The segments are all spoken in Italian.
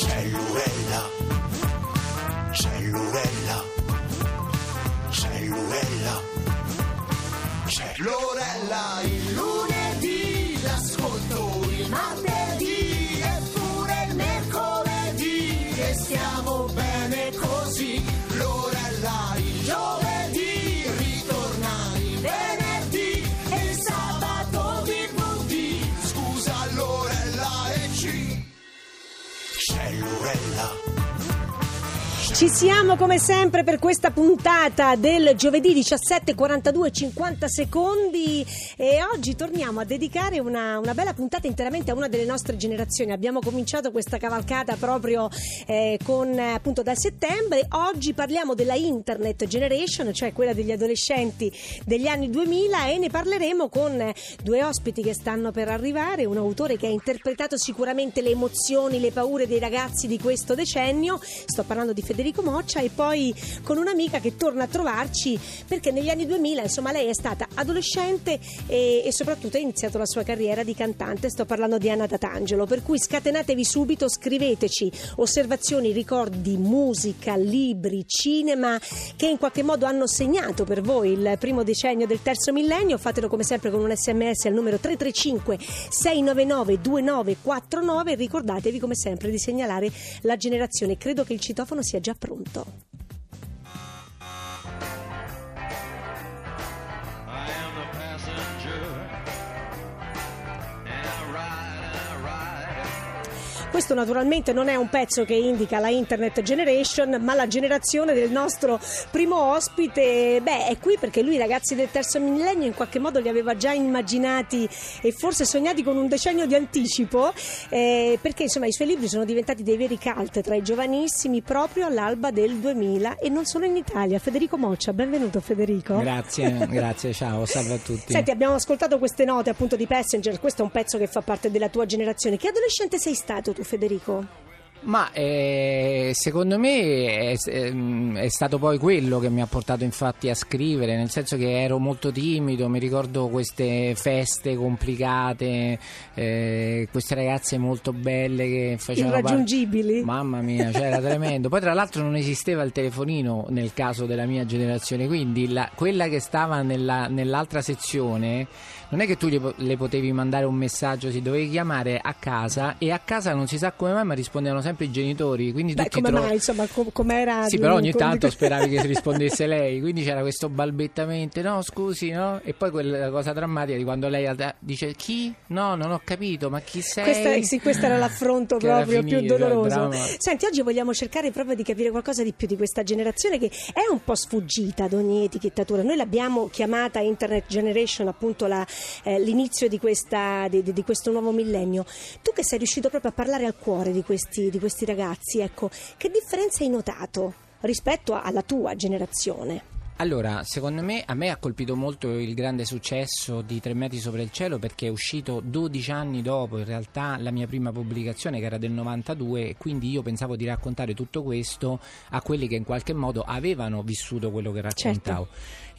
Cellurella, cellurella, cellurella, cellurella, Cellurella. Ci siamo come sempre per questa puntata del giovedì 17, 42, 50 secondi e oggi torniamo a dedicare una, una bella puntata interamente a una delle nostre generazioni. Abbiamo cominciato questa cavalcata proprio eh, con appunto da settembre. Oggi parliamo della Internet Generation, cioè quella degli adolescenti degli anni 2000 e ne parleremo con due ospiti che stanno per arrivare, un autore che ha interpretato sicuramente le emozioni, le paure dei ragazzi di questo decennio. Sto parlando di Federico Moccia e poi con un'amica che torna a trovarci perché negli anni 2000 insomma lei è stata adolescente e, e soprattutto ha iniziato la sua carriera di cantante. Sto parlando di Anna Tatangelo per cui scatenatevi subito scriveteci osservazioni ricordi musica libri cinema che in qualche modo hanno segnato per voi il primo decennio del terzo millennio. Fatelo come sempre con un sms al numero 335 699 2949 e ricordatevi come sempre di segnalare la generazione. Credo che il citofono sia già pronto. Questo naturalmente non è un pezzo che indica la Internet Generation, ma la generazione del nostro primo ospite. Beh, è qui perché lui i ragazzi del terzo millennio in qualche modo li aveva già immaginati e forse sognati con un decennio di anticipo, eh, perché insomma i suoi libri sono diventati dei veri cult tra i giovanissimi proprio all'alba del 2000 e non solo in Italia. Federico Moccia, benvenuto Federico. Grazie, grazie, ciao, salve a tutti. Senti, abbiamo ascoltato queste note appunto di Passenger, questo è un pezzo che fa parte della tua generazione. Che adolescente sei stato tu, Federico? Ma eh, secondo me è, ehm, è stato poi quello che mi ha portato infatti a scrivere, nel senso che ero molto timido, mi ricordo queste feste complicate, eh, queste ragazze molto belle che facevano par- Irraggiungibili. Mamma mia, cioè era tremendo. Poi tra l'altro non esisteva il telefonino nel caso della mia generazione, quindi la- quella che stava nella- nell'altra sezione non è che tu le potevi mandare un messaggio, si dovevi chiamare a casa e a casa non si sa come mai ma rispondevano sempre i genitori, quindi Beh, come trovi... mai, insomma, com- com'era? Sì, però ogni tanto di- speravi che si rispondesse lei, quindi c'era questo balbettamento, no scusi, no? E poi quella cosa drammatica di quando lei dice chi? No, non ho capito, ma chi sei? Questa, sì, questo era l'affronto proprio più finito, il doloroso. Senti, oggi vogliamo cercare proprio di capire qualcosa di più di questa generazione che è un po' sfuggita ad ogni etichettatura. Noi l'abbiamo chiamata Internet Generation, appunto la- eh, l'inizio di, questa- di- di- questo nuovo millennio. Tu che sei riuscito proprio a parlare al cuore di questi, di questi ragazzi, ecco, che differenza hai notato rispetto alla tua generazione? Allora, secondo me a me ha colpito molto il grande successo di Tre metri sopra il cielo perché è uscito 12 anni dopo in realtà la mia prima pubblicazione che era del 92 e quindi io pensavo di raccontare tutto questo a quelli che in qualche modo avevano vissuto quello che raccontavo.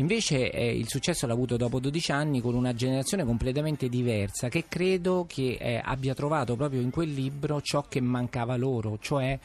Invece eh, il successo l'ha avuto dopo 12 anni con una generazione completamente diversa che credo che eh, abbia trovato proprio in quel libro ciò che mancava loro, cioè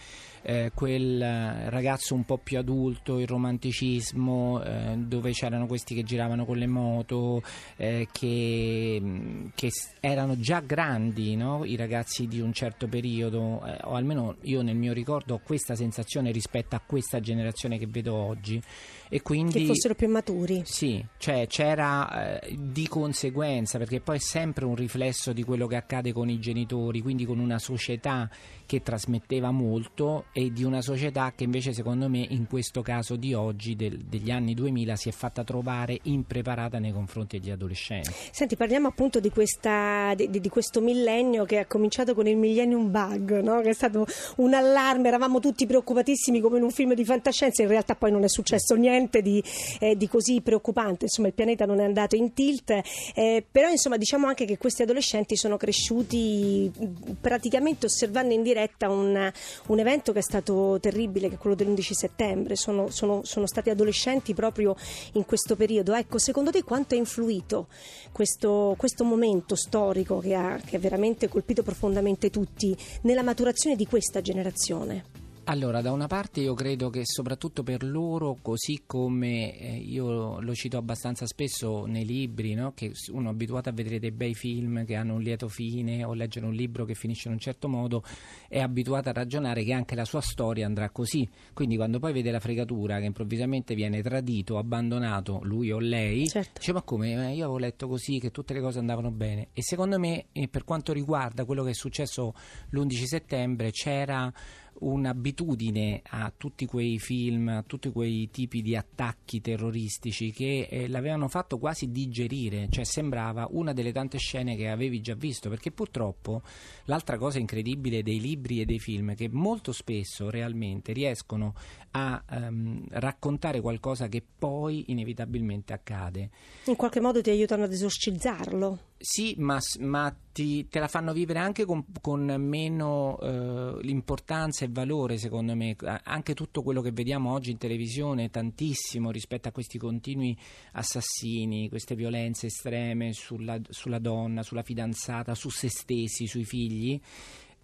eh, quel eh, ragazzo un po' più adulto, il romanticismo, eh, dove c'erano questi che giravano con le moto, eh, che, mh, che erano già grandi, no? i ragazzi di un certo periodo, o almeno io nel mio ricordo ho questa sensazione rispetto a questa generazione che vedo oggi. E quindi Che fossero più maturi. Sì, cioè c'era eh, di conseguenza, perché poi è sempre un riflesso di quello che accade con i genitori, quindi con una società che trasmetteva molto e di una società che invece secondo me in questo caso di oggi, del- degli anni 2000, si è fatta trovare impreparata nei confronti degli adolescenti. Senti, parliamo appunto di, questa, di, di- di questo millennio che ha cominciato con il Millennium Bug, no? che è stato un allarme, eravamo tutti preoccupatissimi come in un film di fantascienza, in realtà poi non è successo niente di, eh, di così preoccupante, insomma il pianeta non è andato in tilt, eh, però insomma diciamo anche che questi adolescenti sono cresciuti praticamente osservando in diretta un, un evento che è stato terribile, che è quello dell'11 settembre, sono, sono- sono stati adolescenti proprio in questo periodo. Ecco, secondo te quanto ha influito questo, questo momento storico che ha, che ha veramente colpito profondamente tutti nella maturazione di questa generazione? Allora, da una parte io credo che soprattutto per loro, così come eh, io lo cito abbastanza spesso nei libri, no? che uno è abituato a vedere dei bei film che hanno un lieto fine o leggere un libro che finisce in un certo modo, è abituato a ragionare che anche la sua storia andrà così. Quindi quando poi vede la fregatura che improvvisamente viene tradito, abbandonato, lui o lei, Certo. dice ma come? Eh, Io avevo letto così che tutte le cose andavano bene. E secondo me, eh, per quanto riguarda quello che è successo l'11 settembre, c'era un'abitudine a tutti quei film, a tutti quei tipi di attacchi terroristici che eh, l'avevano fatto quasi digerire, cioè sembrava una delle tante scene che avevi già visto, perché purtroppo l'altra cosa incredibile dei libri e dei film è che molto spesso realmente riescono a ehm, raccontare qualcosa che poi inevitabilmente accade. In qualche modo ti aiutano ad esorcizzarlo. Sì, ma, ma ti- te la fanno vivere anche con, con meno eh, importanza e valore, secondo me. Anche tutto quello che vediamo oggi in televisione, tantissimo rispetto a questi continui assassini, queste violenze estreme sulla, sulla donna, sulla fidanzata, su se stessi, sui figli,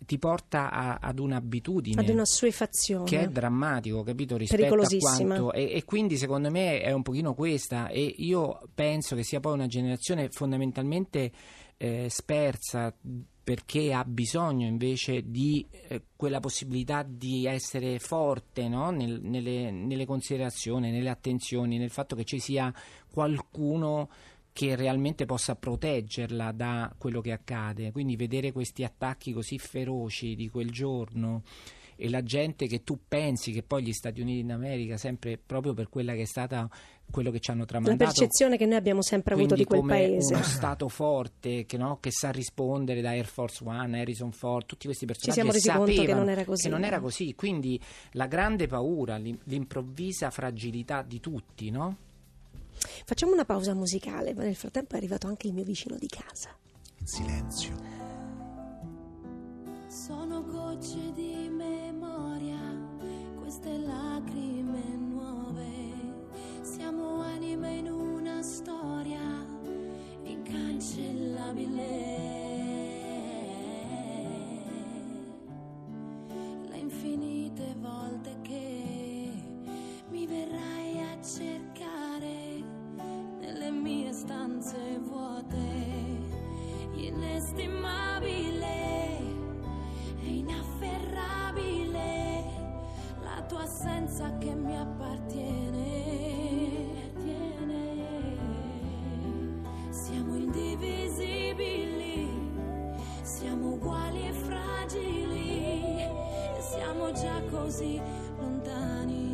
ti porta a- ad un'abitudine ad una assuefazione. che è drammatico, capito? Rispetto a quanto e, e quindi secondo me è un pochino questa e io penso che sia poi una generazione fondamentalmente eh, spersa perché ha bisogno invece di eh, quella possibilità di essere forte no? Nel- nelle, nelle considerazioni, nelle attenzioni, nel fatto che ci sia qualcuno che realmente possa proteggerla da quello che accade. Quindi vedere questi attacchi così feroci di quel giorno e la gente che tu pensi che poi gli Stati Uniti d'America, sempre proprio per quella che è stata quello che ci hanno la tramandato, percezione che noi abbiamo sempre avuto di quel paese. uno stato forte che, no, che sa rispondere da Air Force One, Harrison Ford, tutti questi personaggi siamo che resi conto che sapevano non era così. che non era così. Quindi la grande paura, l'im- l'improvvisa fragilità di tutti, no? Facciamo una pausa musicale, ma nel frattempo è arrivato anche il mio vicino di casa. silenzio. Sono gocce di memoria, queste lacrime nuove. Siamo anime in una storia incancellabile. Siamo uguali e fragili, siamo già così lontani.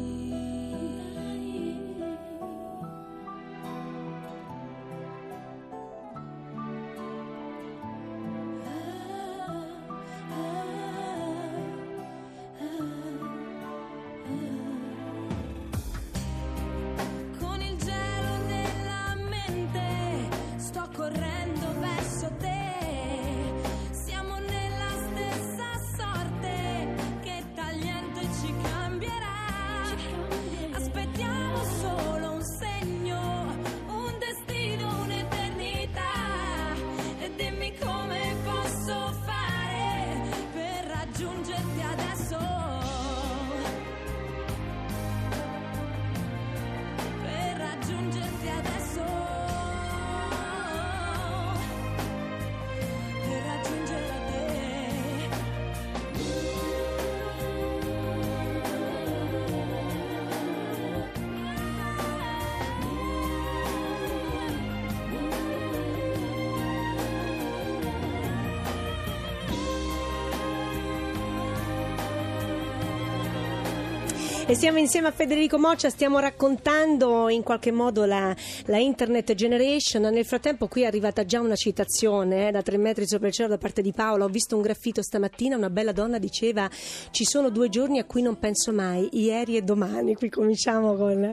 E siamo insieme a Federico Moccia, stiamo raccontando in qualche modo la, la Internet Generation. Nel frattempo qui è arrivata già una citazione eh, da tre metri sopra il cielo da parte di Paola. Ho visto un graffito stamattina, una bella donna diceva ci sono due giorni a cui non penso mai, ieri e domani. Qui cominciamo con...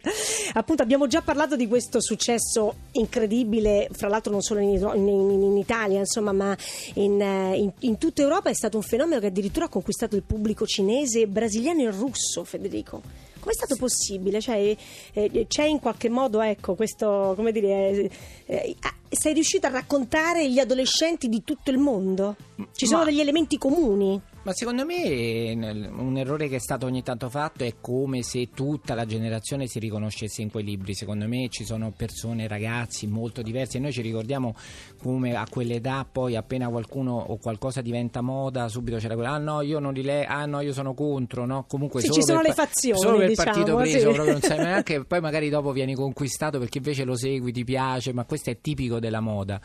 Appunto abbiamo già parlato di questo successo incredibile, fra l'altro non solo in, in- in- Italia, insomma, ma eh, in- in tutta Europa è stato un fenomeno che addirittura ha conquistato il pubblico cinese, brasiliano e russo, Federico. Com'è stato possibile? Cioè, eh, c'è in qualche modo, ecco, questo, come dire, eh, eh, ah, sei riuscito a raccontare gli adolescenti di tutto il mondo? Ci sono Ma- degli elementi comuni? Ma secondo me un errore che è stato ogni tanto fatto è come se tutta la generazione si riconoscesse in quei libri. Secondo me ci sono persone, ragazzi molto diversi e noi ci ricordiamo come a quell'età poi appena qualcuno o qualcosa diventa moda subito c'era quella ah no io non li leggo, ah no io sono contro, no? Comunque Sì, solo ci sono per le fazioni, Solo per diciamo, partito preso, sì. proprio non sai neanche, poi magari dopo vieni conquistato perché invece lo segui, ti piace, ma questo è tipico della moda.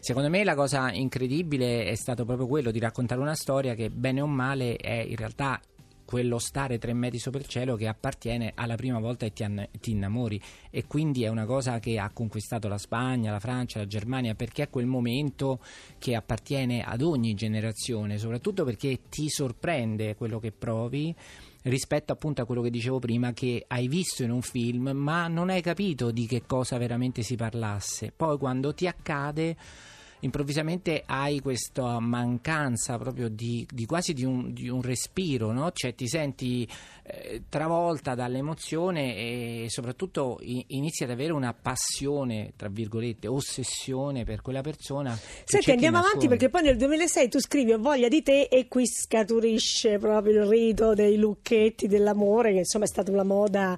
Secondo me la cosa incredibile è stato proprio quello di raccontare una storia che bene o male è in realtà quello stare tre metri sopra il cielo che appartiene alla prima volta e ti, an- ti innamori. E quindi è una cosa che ha conquistato la Spagna, la Francia, la Germania perché è quel momento che appartiene ad ogni generazione soprattutto perché ti sorprende quello che provi rispetto appunto a quello che dicevo prima che hai visto in un film ma non hai capito di che cosa veramente si parlasse. Poi quando ti accade improvvisamente hai questa mancanza proprio di, di quasi di un, di un respiro, no? cioè ti senti eh, travolta dall'emozione e soprattutto inizi ad avere una passione, tra virgolette, ossessione per quella persona. Senti, andiamo avanti perché poi nel 2006 tu scrivi Ho voglia di te e qui scaturisce proprio il rito dei lucchetti dell'amore, che insomma è stata una moda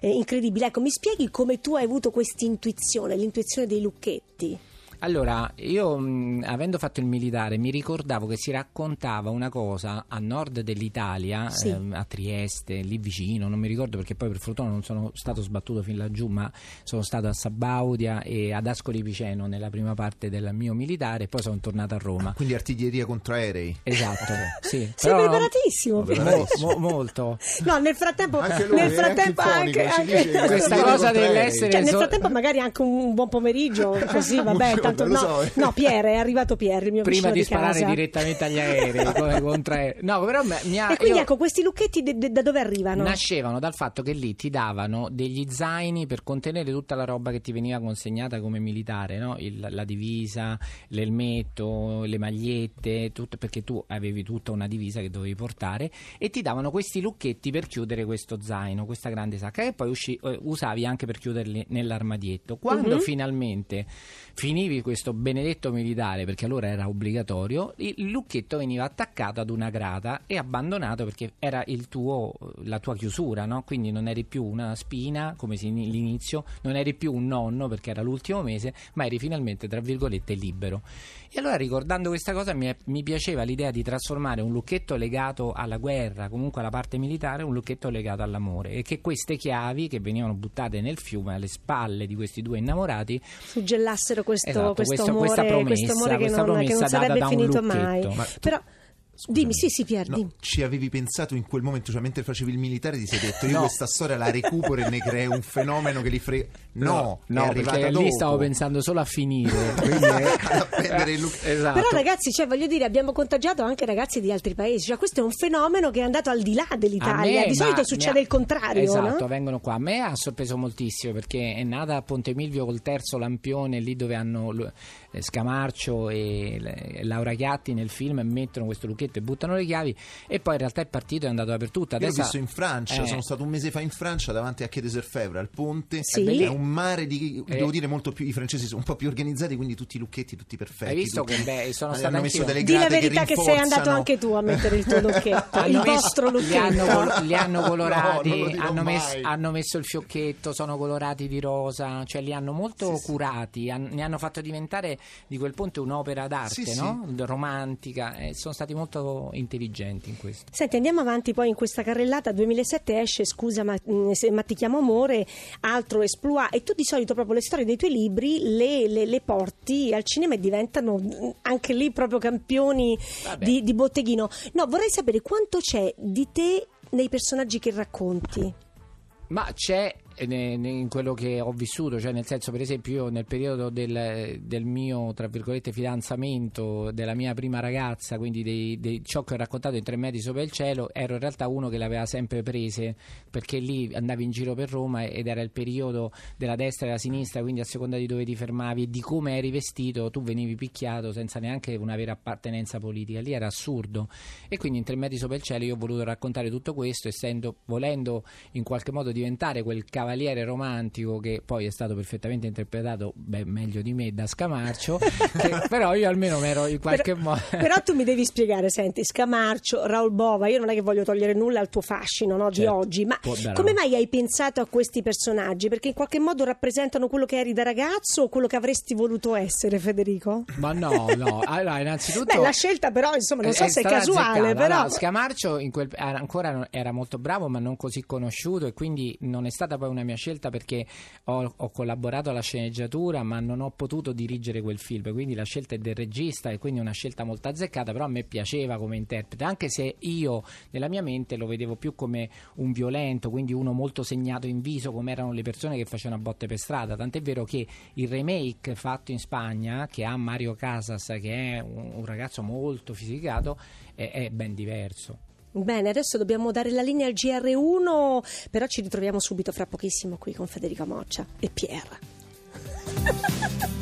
eh, incredibile. Ecco, mi spieghi come tu hai avuto questa intuizione, l'intuizione dei lucchetti? Allora, io mh, avendo fatto il militare mi ricordavo che si raccontava una cosa a nord dell'Italia, Sì. ehm, a Trieste, lì vicino, non mi ricordo perché poi per fortuna non sono stato sbattuto fin laggiù, ma sono stato a Sabaudia e ad Ascoli Piceno nella prima parte del mio militare e poi sono tornato a Roma. Quindi artiglieria contro aerei. Esatto, sì. Sei Però- preparatissimo. Mo- Federico. mo- mo- molto. No, nel frattempo, Anche lui, nel eh, frattempo anche anche, si dice che Questa cosa dell'essere-. Cioè, nel so- frattempo magari anche un buon pomeriggio, così vabbè, tanto no, so, no, Pierre, è arrivato Pierre, il mio Prima di di sparare casa. direttamente agli aerei, come. No, però mi ha- E quindi io- ecco, questi lucchetti de- de- da dove arrivano? Nascevano dal fatto che lì ti davano degli zaini per contenere tutta la roba che ti veniva consegnata come militare, no? Il- la divisa, l'elmetto, le magliette, tutto, perché tu avevi tutta una divisa che dovevi portare e ti davano questi lucchetti per chiudere questo zaino, questa grande sacca che poi usci- eh, usavi anche per chiuderli nell'armadietto. Quando Mhm. finalmente finivi questo benedetto militare, perché allora era obbligatorio, il lucchetto veniva attaccato ad una grata e abbandonato perché era tuo, la tua chiusura, no? quindi non eri più una spina come l'inizio, non eri più un nonno perché era l'ultimo mese, ma eri finalmente, tra virgolette, libero. E allora ricordando questa cosa mi, mi piaceva l'idea di trasformare un lucchetto legato alla guerra, comunque alla parte militare, un lucchetto legato all'amore e che queste chiavi che venivano buttate nel fiume alle spalle di questi due innamorati suggellassero questo, Esatto, questo amore, questa promessa, questo amore che non, che non sarebbe finito mai. Ma Però, Scusami. dimmi, sì, sì, Pier, No, dimmi. ci avevi pensato in quel momento, cioè mentre facevi il militare, ti sei detto io No. questa storia la recupero e ne creo un fenomeno che li frega. No, è no, arrivata perché dopo. lì stavo pensando solo a finire. appendere il look- Esatto. Però ragazzi, cioè, voglio dire, abbiamo contagiato anche ragazzi di altri paesi, cioè questo è un fenomeno che è andato al di là dell'Italia, me, di solito succede ha- il contrario, Esatto, no? vengono qua. A me ha sorpreso moltissimo perché è nata a Ponte Milvio col terzo lampione, lì dove hanno eh, Scamarcio e Laura Chiatti nel film mettono questo lucchetto e buttano le chiavi e poi in realtà è partito e è andato dappertutto. Io l'ho Adesso visto in Francia, Eh, sono stato un mese fa in Francia davanti a Quai des Orfèvres, al ponte. Sì. È un mare di, Eh. devo dire, molto più. I francesi sono un po' più organizzati, quindi tutti i lucchetti, tutti perfetti. Hai visto tutti- che beh, sono hanno stato messo anch'io. delle Di la verità che, sei andato anche tu a mettere il tuo lucchetto, il Hanno messo- vostro li lucchetto. hanno, col- li hanno colorati, No, hanno, messo, hanno messo il fiocchetto, sono colorati di rosa, cioè li hanno molto Sì, sì. curati, han- ne hanno fatto diventare di quel ponte un'opera d'arte, Sì, sì. no? romantica, e sono stati molto intelligenti in questo. Senti, andiamo avanti poi in questa carrellata. 2007 esce Scusa ma, mm, ma ti chiamo amore, altro esploit. E tu di solito proprio le storie dei tuoi libri le, le- le porti al cinema e diventano mm, anche lì proprio campioni di, di botteghino. No, vorrei sapere quanto c'è di te nei personaggi che racconti. Ma c'è in quello che ho vissuto, cioè nel senso per esempio io nel periodo del, del mio tra virgolette fidanzamento della mia prima ragazza, quindi dei, ciò che ho raccontato in tre metri sopra il cielo, ero in realtà uno che le aveva sempre prese perché lì andavi in giro per Roma ed era il periodo della destra e della sinistra, quindi a seconda di dove ti fermavi e di come eri vestito tu venivi picchiato senza neanche una vera appartenenza politica, lì era assurdo. E quindi in tre metri sopra il cielo io ho voluto raccontare tutto questo essendo volendo in qualche modo diventare quel cavaliere romantico che poi è stato perfettamente interpretato beh, meglio di me da Scamarcio che- però io almeno mi ero in qualche Però- modo Però tu mi devi spiegare, senti, Scamarcio, Raul Bova, io non è che voglio togliere nulla al tuo fascino no, di Certo, oggi, ma come mai hai pensato a questi personaggi? Perché in qualche modo rappresentano quello che eri da ragazzo o quello che avresti voluto essere, Federico? ma no no allora innanzitutto Beh, la scelta però, insomma, non so se è casuale, però... Allora, Scamarcio quel- ancora era molto bravo ma non così conosciuto e quindi non è stata poi una mia scelta perché ho, ho collaborato alla sceneggiatura ma non ho potuto dirigere quel film. Quindi la scelta è del regista e quindi una scelta molto azzeccata però a me piaceva come interprete. Anche se io nella mia mente lo vedevo più come un violento quindi uno molto segnato in viso come erano le persone che facevano a botte per strada. Tant'è vero che il remake fatto in Spagna che ha Mario Casas che è un, un ragazzo molto fisicato è, è ben diverso Bene, adesso dobbiamo dare la linea al GR1, però ci ritroviamo subito fra pochissimo qui con Federico Moccia e Pierre.